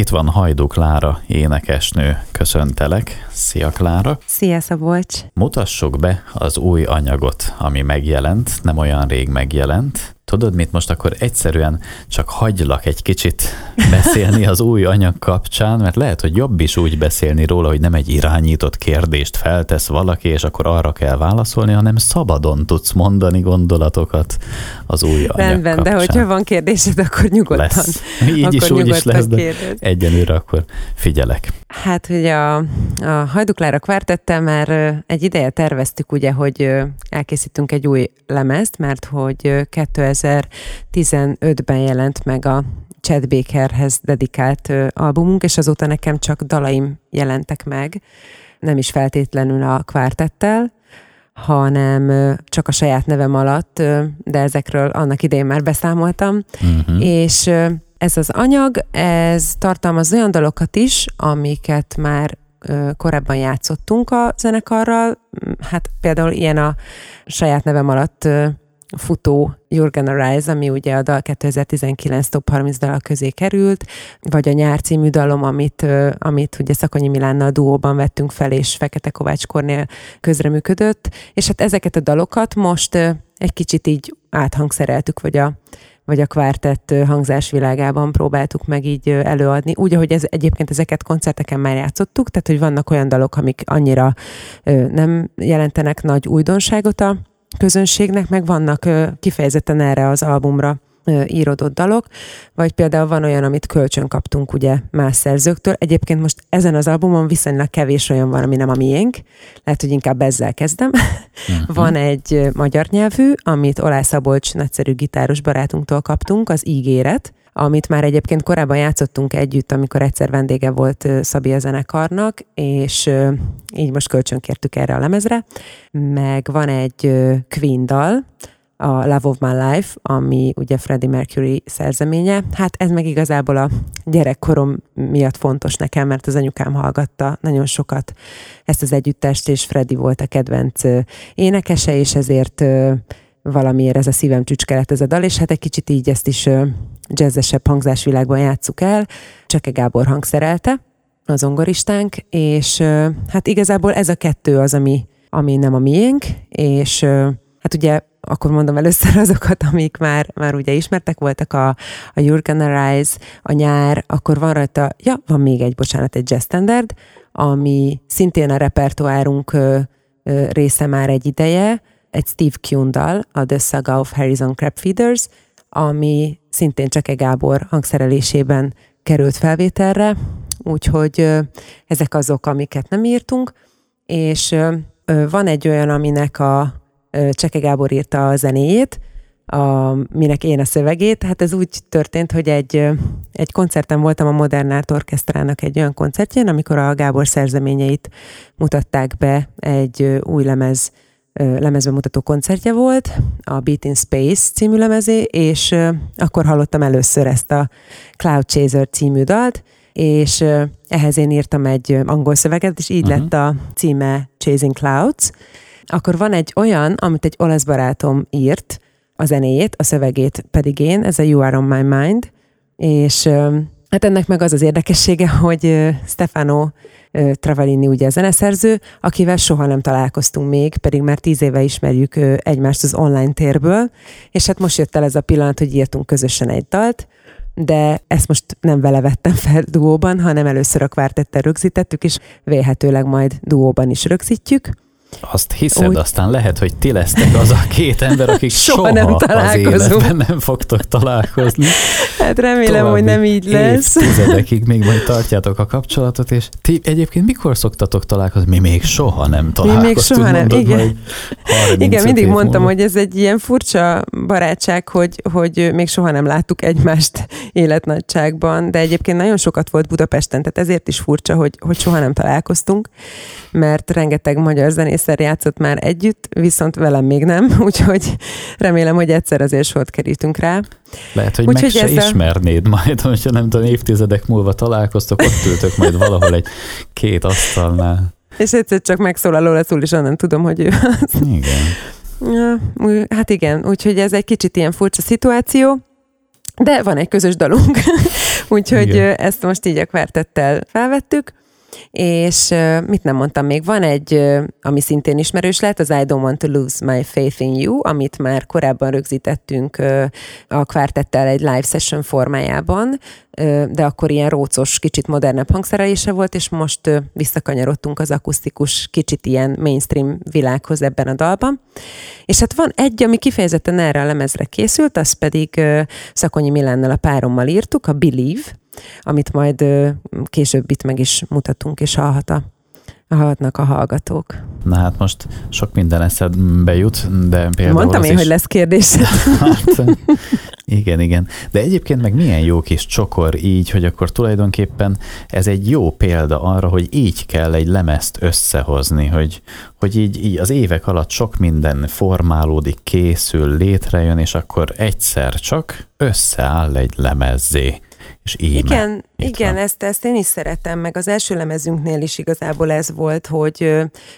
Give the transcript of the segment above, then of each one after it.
Itt van Hajdú Klára, énekesnő. Köszöntelek. Szia Klára. Szia Szabolcs. Mutassuk be az új anyagot, ami megjelent, nem olyan rég megjelent. Tudod mit, most akkor egyszerűen csak hagylak egy kicsit beszélni az új anyag kapcsán, mert lehet, hogy jobb is úgy beszélni róla, hogy nem egy irányított kérdést feltesz valaki, és akkor arra kell válaszolni, hanem szabadon tudsz mondani gondolatokat az új anyag Rendben, kapcsán. de hogyha van kérdésed, akkor nyugodtan. Lesz. Így akkor is, úgy is lesz, de kérdez. egyenlőre akkor figyelek. Hát, hogy a, a Hajduklára kvártettel már egy ideje terveztük, ugye, hogy elkészítünk egy új lemezt, mert hogy ö, 2015-ben jelent meg a Chad Bakerhez dedikált albumunk, és azóta nekem csak dalaim jelentek meg, nem is feltétlenül a kvártettel, hanem csak a saját nevem alatt, de ezekről annak idején már beszámoltam, Uh-huh. és ez az anyag, ez tartalmaz olyan dalokat is, amiket már korábban játszottunk a zenekarral, hát például ilyen a saját nevem alatt futó You're Gonna Rise, ami ugye a dal 2019 top 30 dal közé került, vagy a Nyár című dalom, amit, amit ugye Szakonyi Milánnal duóban vettünk fel, és Fekete Kovács Kornél közreműködött, és hát ezeket a dalokat most egy kicsit így áthangszereltük, vagy a vagy a kvártett hangzásvilágában próbáltuk meg így előadni. Úgy, ahogy ez, egyébként ezeket koncerteken már játszottuk, tehát hogy vannak olyan dalok, amik annyira nem jelentenek nagy újdonságot a közönségnek, meg vannak kifejezetten erre az albumra ö, íródott dalok, vagy például van olyan, amit kölcsön kaptunk ugye más szerzőktől. Egyébként most ezen az albumon viszonylag kevés olyan van, ami nem a miénk. Lehet, hogy inkább ezzel kezdem. Uh-huh. Van egy magyar nyelvű, amit Olá Szabolcs nagyszerű gitáros barátunktól kaptunk, az ígéret, amit már egyébként korábban játszottunk együtt, amikor egyszer vendége volt Szabi a zenekarnak, és így most kölcsönkértük erre a lemezre. Meg van egy Queen dal, a Love of My Life, ami ugye Freddie Mercury szerzeménye. Hát ez meg igazából a gyerekkorom miatt fontos nekem, mert az anyukám hallgatta nagyon sokat ezt az együttest, és Freddie volt a kedvenc énekese, és ezért valamiért ez a szívem csücske lett ez a dal, és hát egy kicsit így ezt is jazzesebb hangzásvilágban játsszuk el. Cseke Gábor hangszerelte, az zongoristánk, és hát igazából ez a kettő az, ami, ami nem a miénk, és hát ugye akkor mondom először azokat, amik már, már ugye ismertek voltak, a, a You're Gonna Rise, a nyár, akkor van rajta, ja, van még egy, bocsánat, egy jazz standard, ami szintén a repertoárunk része már egy ideje, egy Steve Kuhn dal, a The Saga of Harrison Crabfeeders, ami szintén Cseke Gábor hangszerelésében került felvételre, úgyhogy ezek azok, amiket nem írtunk, és van egy olyan, aminek a Cseke Gábor írta a zenéjét, a, minek én a szövegét. Hát ez úgy történt, hogy egy, egy koncerten voltam a Modern Art Orchestrának egy olyan koncertjén, amikor a Gábor szerzeményeit mutatták be egy új lemez lemezbemutató koncertje volt, a Beat in Space című lemezé, és akkor hallottam először ezt a Cloud Chaser című dalt, és ehhez én írtam egy angol szöveget, és így Mhm. lett a címe Chasing Clouds. Akkor van egy olyan, amit egy olasz barátom írt, a zenéjét, a szövegét pedig én, ez a You Are On My Mind, és hát ennek meg az az érdekessége, hogy Stefano ö, Travaglini ugye a zeneszerző, akivel soha nem találkoztunk még, pedig már tíz éve ismerjük egymást az online térből, és hát most jött el ez a pillanat, hogy írtunk közösen egy dalt, de ezt most nem vele vettem fel duóban, hanem először a kvártettel rögzítettük, és vélhetőleg majd duóban is rögzítjük. Azt hiszed, Úgy- aztán lehet, hogy ti lesztek az a két ember, akik Soha soha, nem az találkozunk. életben nem fogtok találkozni. Hát remélem, hogy nem így lesz. Évtizedekig még majd tartjátok a kapcsolatot, és ti egyébként mikor szoktatok találkozni? Mi még soha nem találkoztunk. soha nem, igen. majd 35 Igen, mindig mondtam, múlva. hogy ez egy ilyen furcsa barátság, hogy, hogy még soha nem láttuk egymást életnagyságban, de egyébként nagyon sokat volt Budapesten, tehát ezért is furcsa, hogy, hogy soha nem találkoztunk, mert rengeteg magyar zenészer játszott már együtt, viszont velem még nem, úgyhogy remélem, hogy egyszer azért sort kerítünk rá. Lehet, hogy Úgyhogy meg se ezzel- ismernéd majd, hogyha nem tudom, évtizedek múlva találkoztok, ott ültök majd valahol egy két asztalnál. És egyszer csak megszólal olaszul, és onnan tudom, hogy ő az. Igen. Ja, hát igen, úgyhogy ez egy kicsit ilyen furcsa szituáció, de van egy közös dalunk. Úgyhogy Igen. ezt most így a kvartettel felvettük. És mit nem mondtam még, van egy, ami szintén ismerős lehet, az I Don't Want to Lose My Faith in You, amit már korábban rögzítettünk a kvártettel egy live session formájában, de akkor ilyen rócos, kicsit modernebb hangszerelése volt, és most visszakanyarodtunk az akusztikus, kicsit ilyen mainstream világhoz ebben a dalban. És hát van egy, ami kifejezetten erre a lemezre készült, az pedig Szakonyi Milánnal a párommal írtuk, a Believe, amit majd később itt meg is mutatunk, és hallhat a hallhatnak a hallgatók. Na hát most sok minden eszedbe jut, de például Mondtam én, is... hogy lesz kérdés. hát, igen, igen. De egyébként meg milyen jó kis csokor így, hogy akkor tulajdonképpen ez egy jó példa arra, hogy így kell egy lemezt összehozni, hogy, hogy így, így az évek alatt sok minden formálódik, készül, létrejön, és akkor egyszer csak összeáll egy lemezzé. És íme. Igen, igen ezt, ezt én is szeretem, meg az első lemezünknél is igazából ez volt, hogy,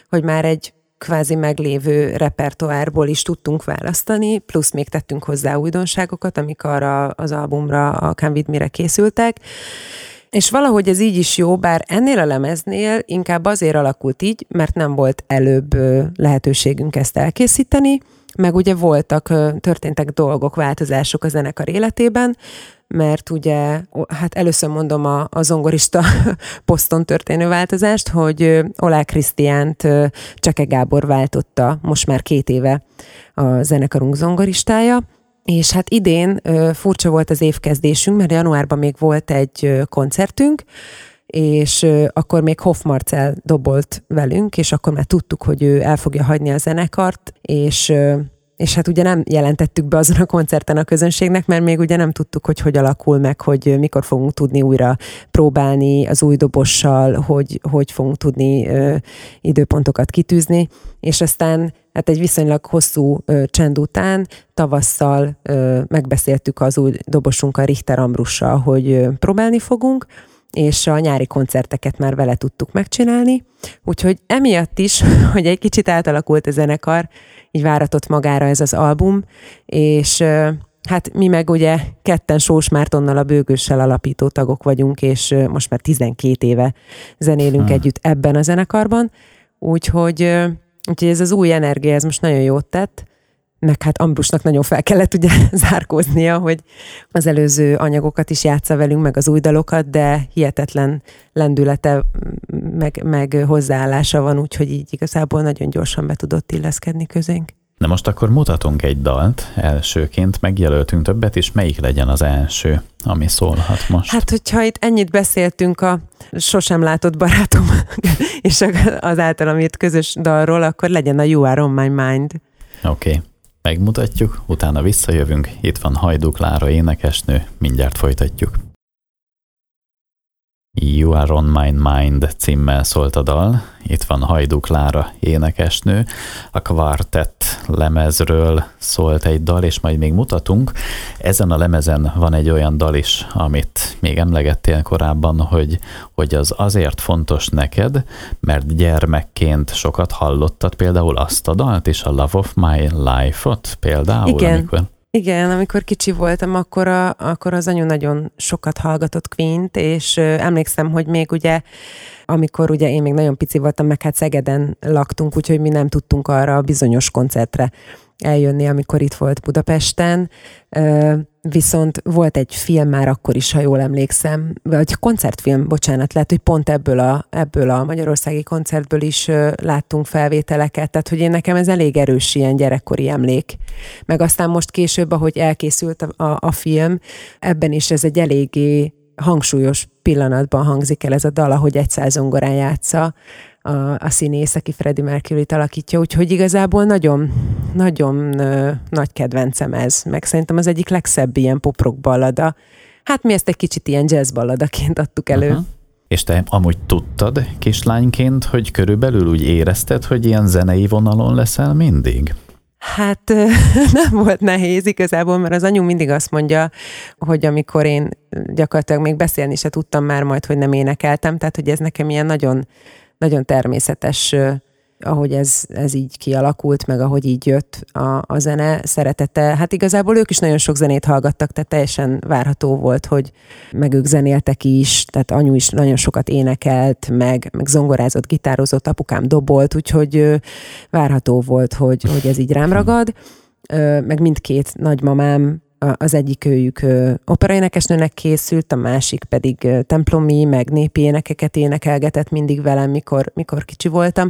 hogy már egy kvázi meglévő repertoárból is tudtunk választani, plusz még tettünk hozzá újdonságokat, amik arra az albumra, a Come With Me-re készültek. És valahogy ez így is jó, bár ennél a lemeznél inkább azért alakult így, mert nem volt előbb lehetőségünk ezt elkészíteni, meg ugye voltak, történtek dolgok, változások a zenekar életében, mert ugye, hát először mondom a, a zongorista poszton történő változást, hogy Olá Krisztiánt Cseke Gábor váltotta most már két éve a zenekarunk zongoristája, és hát idén furcsa volt az évkezdésünk, mert januárban még volt egy koncertünk, és akkor még Hoff Marcel dobolt velünk, és akkor már tudtuk, hogy ő el fogja hagyni a zenekart, és és hát ugye nem jelentettük be azon a koncerten a közönségnek, mert még ugye nem tudtuk, hogy hogy alakul meg, hogy mikor fogunk tudni újra próbálni az új dobossal, hogy, hogy fogunk tudni ö, időpontokat kitűzni, és aztán hát egy viszonylag hosszú ö, csend után tavasszal ö, megbeszéltük az új dobosunkkal, Richter Ambrussal, hogy ö, próbálni fogunk, és a nyári koncerteket már vele tudtuk megcsinálni, úgyhogy emiatt is, hogy egy kicsit átalakult a zenekar, így váratott magára ez az album, és hát mi meg ugye ketten Sós Mártonnal a bőgőssel alapító tagok vagyunk, és most már 12 éve zenélünk hmm. együtt ebben a zenekarban, úgyhogy, úgyhogy ez az új energia, ez most nagyon jót tett, meg hát Ambrusnak nagyon fel kellett ugye zárkóznia, hogy az előző anyagokat is játsza velünk, meg az új dalokat, de hihetetlen lendülete, meg, meg hozzáállása van, úgyhogy így igazából nagyon gyorsan be tudott illeszkedni közénk. Na most akkor mutatunk egy dalt, elsőként megjelöltünk többet, és melyik legyen az első, ami szólhat most? Hát, hogyha itt ennyit beszéltünk a sosem látott barátom, és az általam írt közös dalról, akkor legyen a You Are On My Mind. Oké. Okay. Megmutatjuk, utána visszajövünk, itt van Hajdú Lára énekesnő, mindjárt folytatjuk. You Are On My Mind címmel szólt a dal. Itt van Hajdú Klára énekesnő. A kvartett lemezről szólt egy dal, és majd még mutatunk. Ezen a lemezen van egy olyan dal is, amit még emlegettél korábban, hogy, hogy az azért fontos neked, mert gyermekként sokat hallottad például azt a dalt, és a Love of My Life-ot például, Igen. amikor igen, amikor kicsi voltam, akkor, a, akkor az anyu nagyon sokat hallgatott Queen-t, és emlékszem, hogy még ugye, amikor ugye én még nagyon pici voltam, meg hát Szegeden laktunk, úgyhogy mi nem tudtunk arra a bizonyos koncertre eljönni, amikor itt volt Budapesten. Viszont volt egy film már akkor is, ha jól emlékszem, vagy koncertfilm, bocsánat, lehet, hogy pont ebből a, ebből a magyarországi koncertből is láttunk felvételeket, tehát hogy én nekem ez elég erős ilyen gyerekkori emlék. Meg aztán most később, ahogy elkészült a, a, a film, ebben is ez egy eléggé hangsúlyos pillanatban hangzik el ez a dal, ahogy egy százongorán játsza a, a színész, aki Freddie mercury alakítja, úgyhogy igazából nagyon, nagyon ö, nagy kedvencem ez, meg szerintem az egyik legszebb ilyen poprock ballada. Hát mi ezt egy kicsit ilyen jazz balladaként adtuk elő. Uh-huh. És te amúgy tudtad kislányként, hogy körülbelül úgy érezted, hogy ilyen zenei vonalon leszel mindig? Hát nem volt nehéz igazából, mert az anyu mindig azt mondja, hogy amikor én gyakorlatilag még beszélni se tudtam már majd, hogy nem énekeltem, tehát hogy ez nekem ilyen nagyon nagyon természetes ahogy ez, ez így kialakult, meg ahogy így jött a, a zene szeretete. Hát igazából ők is nagyon sok zenét hallgattak, tehát teljesen várható volt, hogy meg ők zenéltek is, tehát anyu is nagyon sokat énekelt, meg, meg zongorázott, gitározott, apukám dobolt, úgyhogy várható volt, hogy, hogy ez így rám ragad. Meg mindkét nagymamám az egyik őjük operaénekesnőnek készült, a másik pedig templomi, meg népi énekeket énekelgetett mindig velem, mikor, mikor kicsi voltam.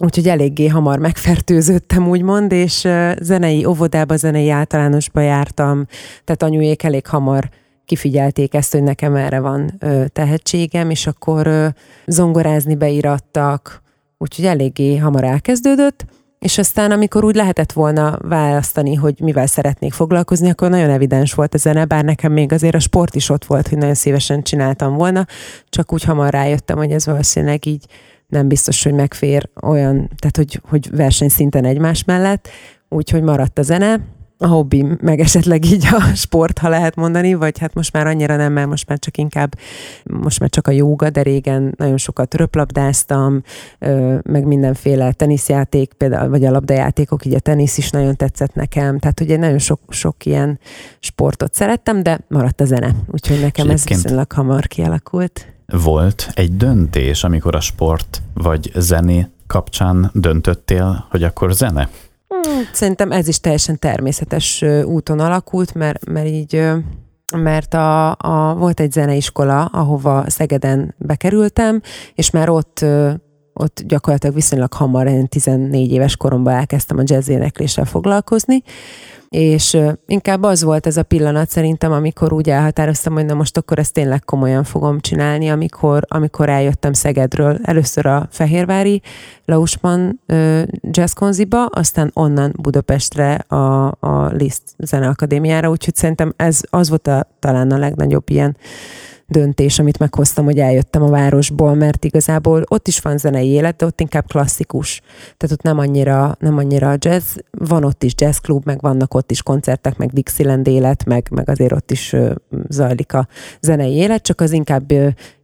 Úgyhogy eléggé hamar megfertőzöttem, úgymond, és zenei óvodába, zenei általánosba jártam, tehát anyujék elég hamar kifigyelték ezt, hogy nekem erre van tehetségem, és akkor zongorázni beirattak, úgyhogy eléggé hamar elkezdődött. És aztán, amikor úgy lehetett volna választani, hogy mivel szeretnék foglalkozni, akkor nagyon evidens volt a zene, bár nekem még azért a sport is ott volt, hogy nagyon szívesen csináltam volna, csak úgy hamar rájöttem, hogy ez valószínűleg így nem biztos, hogy megfér olyan, tehát hogy, hogy versenyszinten egymás mellett, úgyhogy maradt a zene, a hobbi, meg esetleg így a sport, ha lehet mondani, vagy hát most már annyira nem, mert most már csak inkább, most már csak a jóga, de régen nagyon sokat röplabdáztam, meg mindenféle teniszjáték, például, vagy a labdajátékok, így a tenisz is nagyon tetszett nekem, tehát ugye nagyon sok, sok ilyen sportot szerettem, de maradt a zene, úgyhogy nekem ez viszonylag hamar kialakult. Volt egy döntés, amikor a sport vagy zené kapcsán döntöttél, hogy akkor zene? Hmm, szerintem ez is teljesen természetes úton alakult, mert, mert így mert a, a, volt egy zeneiskola, ahova Szegeden bekerültem, és már ott ott gyakorlatilag viszonylag hamar, én 14 éves koromban elkezdtem a jazz énekléssel foglalkozni, és inkább az volt ez a pillanat szerintem, amikor úgy elhatároztam, hogy na most akkor ezt tényleg komolyan fogom csinálni, amikor, amikor eljöttem Szegedről. Először a Fehérvári Lausman Jazzkonziba, aztán onnan Budapestre a, a Liszt Zeneakadémiára, úgyhogy szerintem ez az volt a, talán a legnagyobb ilyen döntés, amit meghoztam, hogy eljöttem a városból, mert igazából ott is van zenei élet, de ott inkább klasszikus. Tehát ott nem annyira, nem annyira jazz, van ott is jazzklub, meg vannak ott is koncertek, meg Dixieland élet, meg, meg azért ott is zajlik a zenei élet, csak az inkább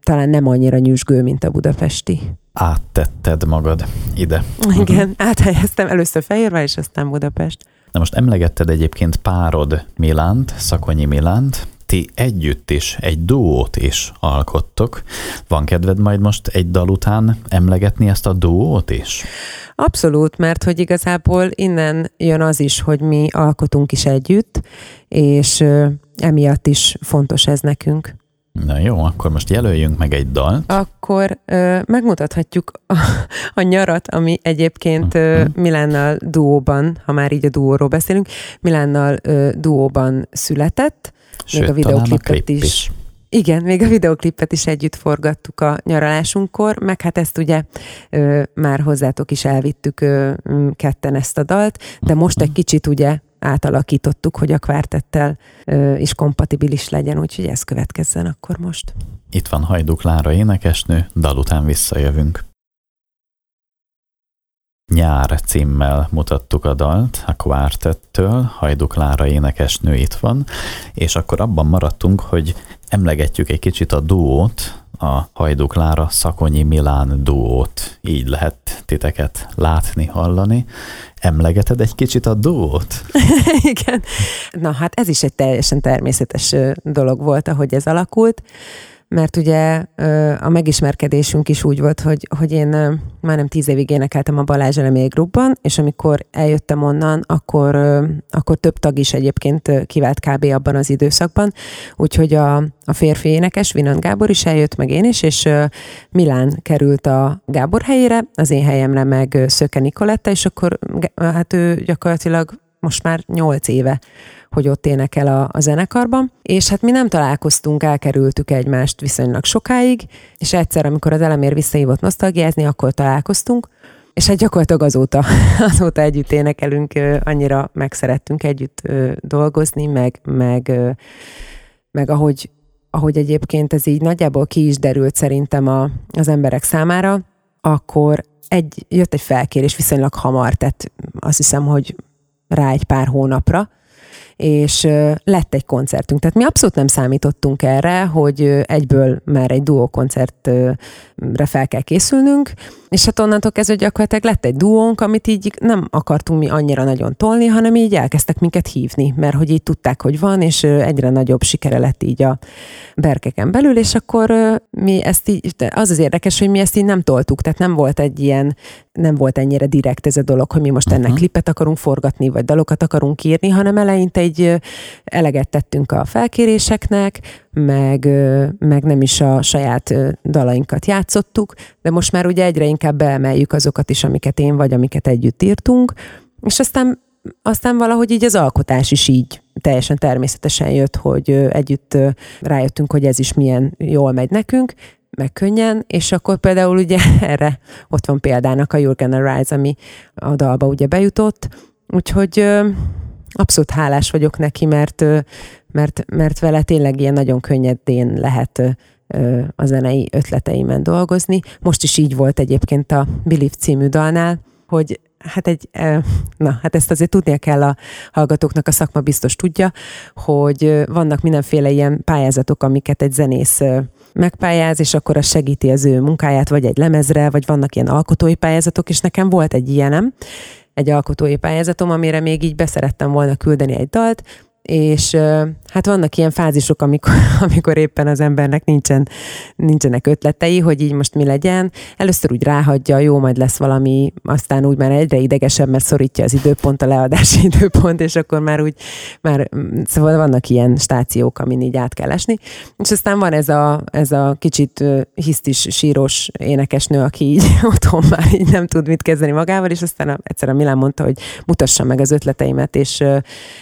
talán nem annyira nyüzsgő, mint a budapesti. Áttetted magad ide. Igen, uh-huh. áthelyeztem először Fehérvár, és aztán Budapest. Na most emlegetted egyébként párod Milánt, Szakonyi Milánt, ti együtt is egy duót is alkottok. Van kedved majd most egy dal után emlegetni ezt a duót is? Abszolút, mert hogy igazából innen jön az is, hogy mi alkotunk is együtt, és emiatt is fontos ez nekünk. Na jó, akkor most jelöljünk meg egy dalt. Akkor ö, megmutathatjuk a, a nyarat, ami egyébként ö, mhm. Milánnal duóban, ha már így a duóról beszélünk, Milánnal ö, duóban született, Sőt, még a videoklipet is. is. Igen, még a videoklipet is együtt forgattuk a nyaralásunkkor, meg hát ezt ugye ö, már hozzátok is elvittük ö, ketten ezt a dalt, de most egy kicsit ugye átalakítottuk, hogy a kvártettel ö, is kompatibilis legyen, úgyhogy ez következzen akkor most. Itt van Hajduk Lára énekesnő, dal után visszajövünk. Nyár címmel mutattuk a dalt a Quartettől, Hajduk Lára énekesnő itt van, és akkor abban maradtunk, hogy emlegetjük egy kicsit a duót, a Hajduk Lára Szakonyi Milán duót. Így lehet titeket látni, hallani. Emlegeted egy kicsit a duót? Igen. Na hát ez is egy teljesen természetes dolog volt, ahogy ez alakult mert ugye a megismerkedésünk is úgy volt, hogy, hogy én már nem tíz évig énekeltem a Balázs Elemély Grupban, és amikor eljöttem onnan, akkor, akkor több tag is egyébként kivált kb. abban az időszakban, úgyhogy a, a férfi énekes, Vinant Gábor is eljött, meg én is, és Milán került a Gábor helyére, az én helyemre meg Szöke Nikoletta, és akkor hát ő gyakorlatilag most már nyolc éve hogy ott énekel a, a zenekarban, és hát mi nem találkoztunk, elkerültük egymást viszonylag sokáig, és egyszer, amikor az elemér visszahívott nosztalgiázni, akkor találkoztunk, és hát gyakorlatilag azóta, azóta együtt énekelünk, annyira megszerettünk együtt dolgozni, meg, meg, meg ahogy, ahogy egyébként ez így nagyjából ki is derült szerintem a, az emberek számára, akkor egy, jött egy felkérés viszonylag hamar, tehát azt hiszem, hogy rá egy pár hónapra, és lett egy koncertünk. Tehát mi abszolút nem számítottunk erre, hogy egyből már egy duó koncertre fel kell készülnünk, és hát onnantól kezdve gyakorlatilag lett egy duónk, amit így nem akartunk mi annyira nagyon tolni, hanem így elkezdtek minket hívni, mert hogy így tudták, hogy van, és egyre nagyobb sikere lett így a berkeken belül, és akkor mi ezt így, az az érdekes, hogy mi ezt így nem toltuk, tehát nem volt egy ilyen, nem volt ennyire direkt ez a dolog, hogy mi most ennek uh-huh. klipet akarunk forgatni, vagy dalokat akarunk írni, hanem eleinte egy eleget tettünk a felkéréseknek, meg, meg nem is a saját dalainkat játszottuk, de most már ugye egyre inkább beemeljük azokat is, amiket én vagy, amiket együtt írtunk, és aztán, aztán valahogy így az alkotás is így teljesen természetesen jött, hogy együtt rájöttünk, hogy ez is milyen jól megy nekünk, meg könnyen, és akkor például ugye erre ott van példának a You're Gonna Rise, ami a dalba ugye bejutott, úgyhogy abszolút hálás vagyok neki, mert, mert, mert vele tényleg ilyen nagyon könnyedén lehet a zenei ötleteimen dolgozni. Most is így volt egyébként a Believe című dalnál, hogy hát egy, na, hát ezt azért tudnia kell a hallgatóknak, a szakma biztos tudja, hogy vannak mindenféle ilyen pályázatok, amiket egy zenész megpályáz, és akkor az segíti az ő munkáját, vagy egy lemezre, vagy vannak ilyen alkotói pályázatok, és nekem volt egy ilyenem, egy alkotói pályázatom, amire még így beszerettem volna küldeni egy dalt, és hát vannak ilyen fázisok, amikor, amikor éppen az embernek nincsen, nincsenek ötletei, hogy így most mi legyen. Először úgy ráhagyja, jó, majd lesz valami, aztán úgy már egyre idegesebb, mert szorítja az időpont, a leadási időpont, és akkor már úgy, már, szóval vannak ilyen stációk, amin így át kell esni. És aztán van ez a, ez a kicsit hisztis, síros énekesnő, aki így otthon már így nem tud mit kezdeni magával, és aztán egyszer a Milán mondta, hogy mutassa meg az ötleteimet, és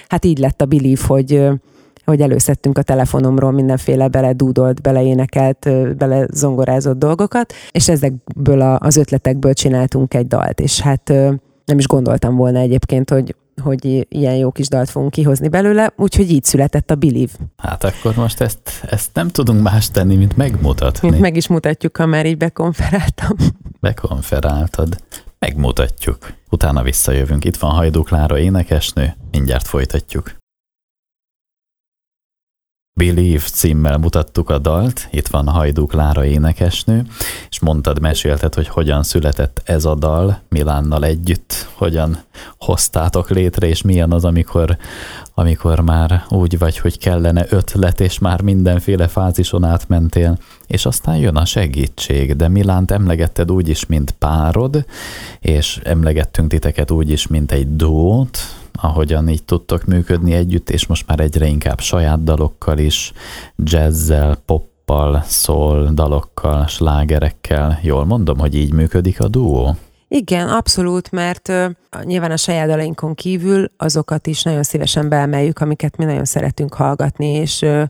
hát így lett a Believe, hogy hogy előszedtünk a telefonomról mindenféle bele dúdolt, beleénekelt, bele zongorázott dolgokat, és ezekből a, az ötletekből csináltunk egy dalt, és hát nem is gondoltam volna egyébként, hogy hogy ilyen jó kis dalt fogunk kihozni belőle, úgyhogy így született a Believe. Hát akkor most ezt, ezt nem tudunk más tenni, mint megmutatni. Mint meg is mutatjuk, ha már így bekonferáltam. Bekonferáltad. Megmutatjuk. Utána visszajövünk. Itt van Hajdú Klára énekesnő, mindjárt folytatjuk. Believe címmel mutattuk a dalt, itt van Hajdú Klára énekesnő, és mondtad, mesélted, hogy hogyan született ez a dal Milánnal együtt, hogyan hoztátok létre, és milyen az, amikor, amikor már úgy vagy, hogy kellene ötlet, és már mindenféle fázison átmentél, és aztán jön a segítség, de Milánt emlegetted úgy is, mint párod, és emlegettünk titeket úgy is, mint egy duót, ahogyan így tudtok működni együtt, és most már egyre inkább saját dalokkal is, jazzzel, poppal, szól dalokkal, slágerekkel. Jól mondom, hogy így működik a duó? Igen, abszolút, mert uh, nyilván a saját dalainkon kívül azokat is nagyon szívesen beemeljük, amiket mi nagyon szeretünk hallgatni, és uh,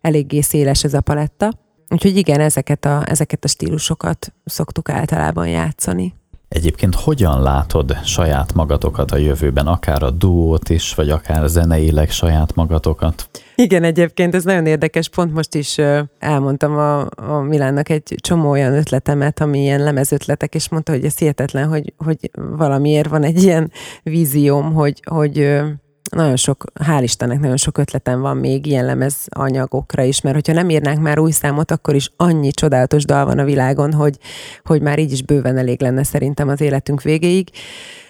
eléggé széles ez a paletta. Úgyhogy igen, ezeket a, ezeket a stílusokat szoktuk általában játszani. Egyébként hogyan látod saját magatokat a jövőben, akár a duót is, vagy akár zeneileg saját magatokat? Igen, egyébként ez nagyon érdekes. Pont most is elmondtam a, a Milánnak egy csomó olyan ötletemet, ami ilyen lemezötletek, és mondta, hogy ez hihetetlen, hogy, hogy valamiért van egy ilyen vízióm, hogy, hogy nagyon sok, hál' Istennek nagyon sok ötletem van még ilyen lemez anyagokra is, mert hogyha nem írnánk már új számot, akkor is annyi csodálatos dal van a világon, hogy, hogy már így is bőven elég lenne szerintem az életünk végéig.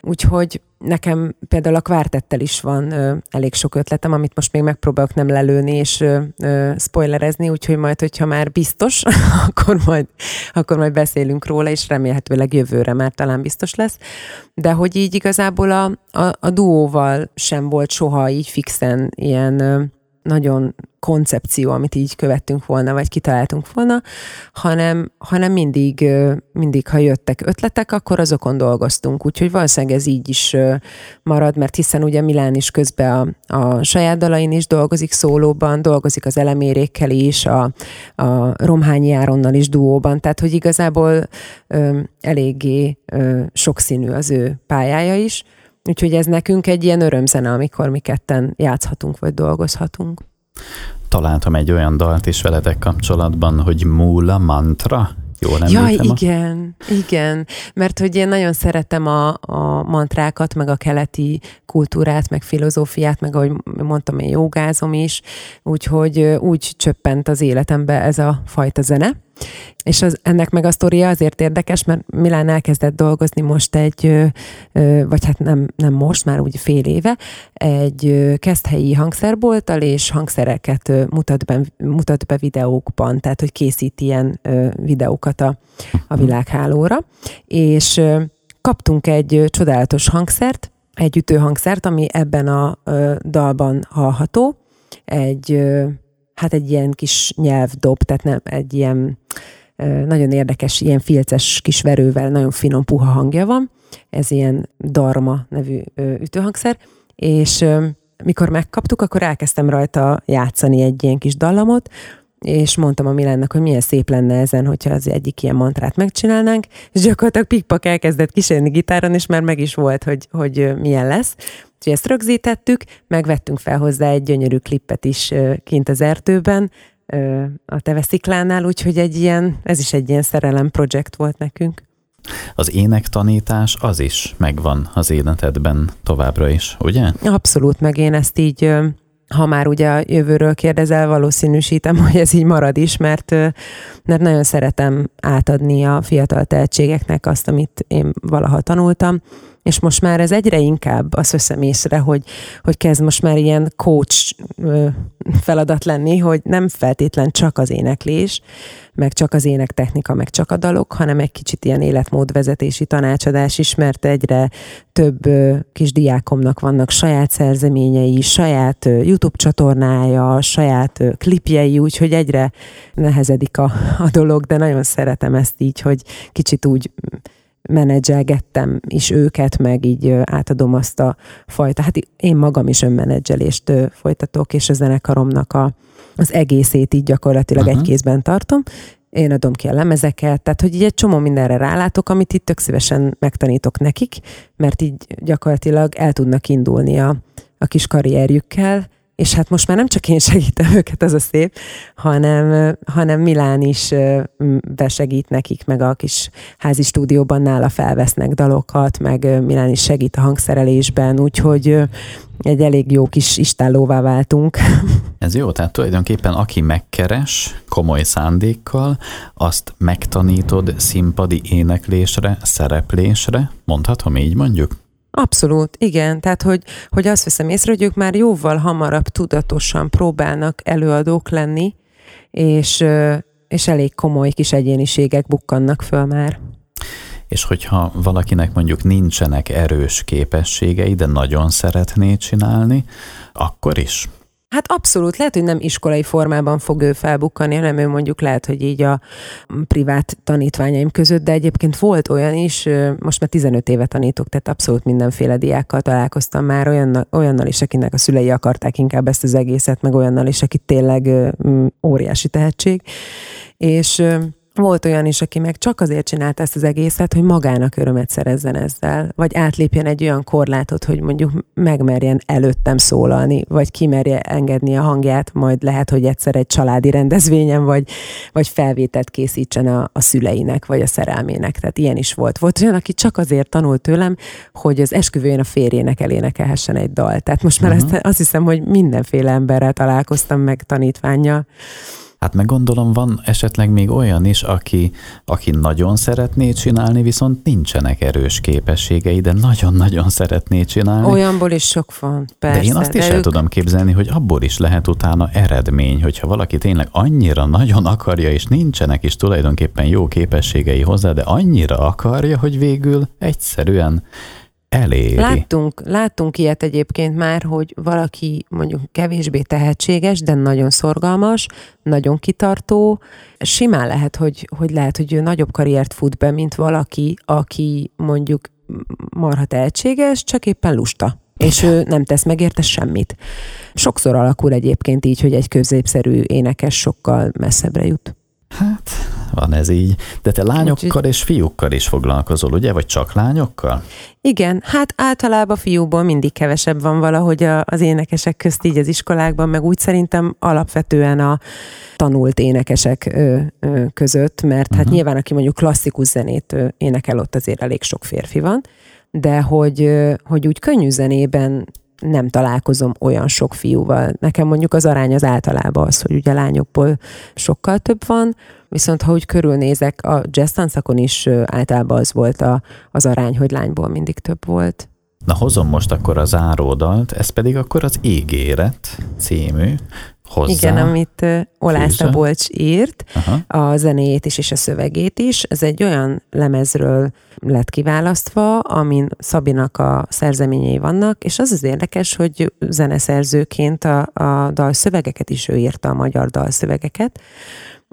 Úgyhogy nekem például a kvártettel is van ö, elég sok ötletem, amit most még megpróbálok nem lelőni és ö, ö, spoilerezni, úgyhogy majd, hogyha már biztos, akkor majd, akkor majd beszélünk róla, és remélhetőleg jövőre már talán biztos lesz. De hogy így igazából a, a, a duóval sem volt soha így fixen ilyen nagyon koncepció, amit így követtünk volna, vagy kitaláltunk volna, hanem, hanem mindig, mindig, ha jöttek ötletek, akkor azokon dolgoztunk. Úgyhogy valószínűleg ez így is marad, mert hiszen ugye Milán is közben a, a saját dalain is dolgozik szólóban, dolgozik az elemérékkel is, a, a Romhányi Áronnal is duóban, tehát hogy igazából ö, eléggé ö, sokszínű az ő pályája is, Úgyhogy ez nekünk egy ilyen örömzene, amikor mi ketten játszhatunk vagy dolgozhatunk. Találtam egy olyan dalt is veletek kapcsolatban, hogy Múla Mantra. Jól Jaj, igen, a... igen, mert hogy én nagyon szeretem a, a mantrákat, meg a keleti kultúrát, meg filozófiát, meg ahogy mondtam, én jogázom is, úgyhogy úgy csöppent az életembe ez a fajta zene. És az, ennek meg a sztoria azért érdekes, mert Milán elkezdett dolgozni most egy, vagy hát nem, nem most, már úgy fél éve, egy keszthelyi hangszerbolttal, és hangszereket mutat be, mutat be videókban, tehát hogy készít ilyen videókat a, a világhálóra. És kaptunk egy csodálatos hangszert, egy ütőhangszert, ami ebben a dalban hallható, egy hát egy ilyen kis nyelvdob, tehát nem egy ilyen nagyon érdekes, ilyen filces kis verővel, nagyon finom, puha hangja van. Ez ilyen Darma nevű ütőhangszer, és mikor megkaptuk, akkor elkezdtem rajta játszani egy ilyen kis dallamot, és mondtam a Milánnak, hogy milyen szép lenne ezen, hogyha az egyik ilyen mantrát megcsinálnánk, és gyakorlatilag pikpak elkezdett kísérni gitáron, és már meg is volt, hogy, hogy milyen lesz. Úgyhogy ezt rögzítettük, megvettünk fel hozzá egy gyönyörű klippet is kint az erdőben, a Tevesziklánál, úgyhogy egy ilyen, ez is egy ilyen szerelem projekt volt nekünk. Az énektanítás az is megvan az életedben továbbra is, ugye? Abszolút, meg én ezt így ha már ugye a jövőről kérdezel, valószínűsítem, hogy ez így marad is, mert, mert nagyon szeretem átadni a fiatal tehetségeknek azt, amit én valaha tanultam, és most már ez egyre inkább azt veszem észre, hogy, hogy kezd most már ilyen coach feladat lenni, hogy nem feltétlen csak az éneklés, meg csak az ének technika, meg csak a dalok, hanem egy kicsit ilyen életmódvezetési tanácsadás is, mert egyre több kis diákomnak vannak saját szerzeményei, saját YouTube csatornája, saját klipjei, úgyhogy egyre nehezedik a, a dolog, de nagyon szeretem ezt így, hogy kicsit úgy menedzselgettem is őket, meg így átadom azt a fajta, hát én magam is önmenedzselést folytatok, és a zenekaromnak a, az egészét így gyakorlatilag uh-huh. egy kézben tartom, én adom ki a lemezeket, tehát hogy így egy csomó mindenre rálátok, amit itt tök szívesen megtanítok nekik, mert így gyakorlatilag el tudnak indulni a, a kis karrierjükkel, és hát most már nem csak én segítem őket, az a szép, hanem, hanem Milán is besegít nekik, meg a kis házi stúdióban nála felvesznek dalokat, meg Milán is segít a hangszerelésben, úgyhogy egy elég jó kis istállóvá váltunk. Ez jó, tehát tulajdonképpen aki megkeres komoly szándékkal, azt megtanítod színpadi éneklésre, szereplésre, mondhatom így mondjuk? Abszolút, igen. Tehát, hogy, hogy azt veszem észre, hogy ők már jóval hamarabb tudatosan próbálnak előadók lenni, és, és elég komoly kis egyéniségek bukkannak föl már. És hogyha valakinek mondjuk nincsenek erős képességei, de nagyon szeretné csinálni, akkor is Hát abszolút, lehet, hogy nem iskolai formában fog ő felbukkani, hanem ő mondjuk lehet, hogy így a privát tanítványaim között, de egyébként volt olyan is, most már 15 éve tanítok, tehát abszolút mindenféle diákkal találkoztam már, olyan, olyannal is, akinek a szülei akarták inkább ezt az egészet, meg olyannal is, aki tényleg óriási tehetség. És volt olyan is, aki meg csak azért csinálta ezt az egészet, hogy magának örömet szerezzen ezzel, vagy átlépjen egy olyan korlátot, hogy mondjuk megmerjen előttem szólalni, vagy kimerje engedni a hangját, majd lehet, hogy egyszer egy családi rendezvényen, vagy, vagy felvételt készítsen a, a szüleinek, vagy a szerelmének. Tehát ilyen is volt. Volt olyan, aki csak azért tanult tőlem, hogy az esküvőjén a férjének elénekelhessen egy dal. Tehát most már uh-huh. ezt, azt hiszem, hogy mindenféle emberrel találkoztam meg tanítványa. Hát meg gondolom van esetleg még olyan is, aki, aki nagyon szeretné csinálni, viszont nincsenek erős képességei, de nagyon-nagyon szeretné csinálni. Olyanból is sok van, persze. De én azt is el ők... tudom képzelni, hogy abból is lehet utána eredmény, hogyha valaki tényleg annyira nagyon akarja, és nincsenek is tulajdonképpen jó képességei hozzá, de annyira akarja, hogy végül egyszerűen eléri. Láttunk, láttunk ilyet egyébként már, hogy valaki mondjuk kevésbé tehetséges, de nagyon szorgalmas, nagyon kitartó. Simán lehet, hogy, hogy lehet, hogy ő nagyobb karriert fut be, mint valaki, aki mondjuk marha tehetséges, csak éppen lusta. És ő nem tesz meg érte semmit. Sokszor alakul egyébként így, hogy egy középszerű énekes sokkal messzebbre jut. Hát, van ez így. De te lányokkal és fiúkkal is foglalkozol, ugye? Vagy csak lányokkal? Igen, hát általában fiúból mindig kevesebb van valahogy az énekesek közt így az iskolákban, meg úgy szerintem alapvetően a tanult énekesek között, mert uh-huh. hát mhm. nyilván aki mondjuk klasszikus zenét énekel, ott azért elég sok férfi van, de hogy, hogy úgy könnyű zenében nem találkozom olyan sok fiúval. Nekem mondjuk az arány az általában az, hogy ugye lányokból sokkal több van, viszont ha úgy körülnézek, a jazz tanszakon is általában az volt a, az arány, hogy lányból mindig több volt. Na hozom most akkor a záródalt, ez pedig akkor az Ígéret című, hozzá. Igen, amit Olász Szabolcs írt, Aha. a zenéjét is és a szövegét is. Ez egy olyan lemezről lett kiválasztva, amin Szabinak a szerzeményei vannak, és az az érdekes, hogy zeneszerzőként a, a dalszövegeket is ő írta, a magyar dalszövegeket.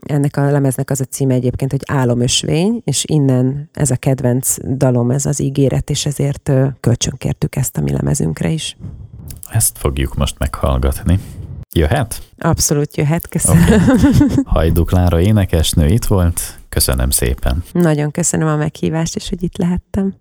Ennek a lemeznek az a címe egyébként, hogy Álomösvény, és innen ez a kedvenc dalom, ez az ígéret, és ezért kölcsönkértük ezt a mi lemezünkre is. Ezt fogjuk most meghallgatni. Jöhet? Abszolút jöhet, köszönöm. Okay. Hajdú Klára énekesnő itt volt, köszönöm szépen. Nagyon köszönöm a meghívást, és hogy itt lehettem.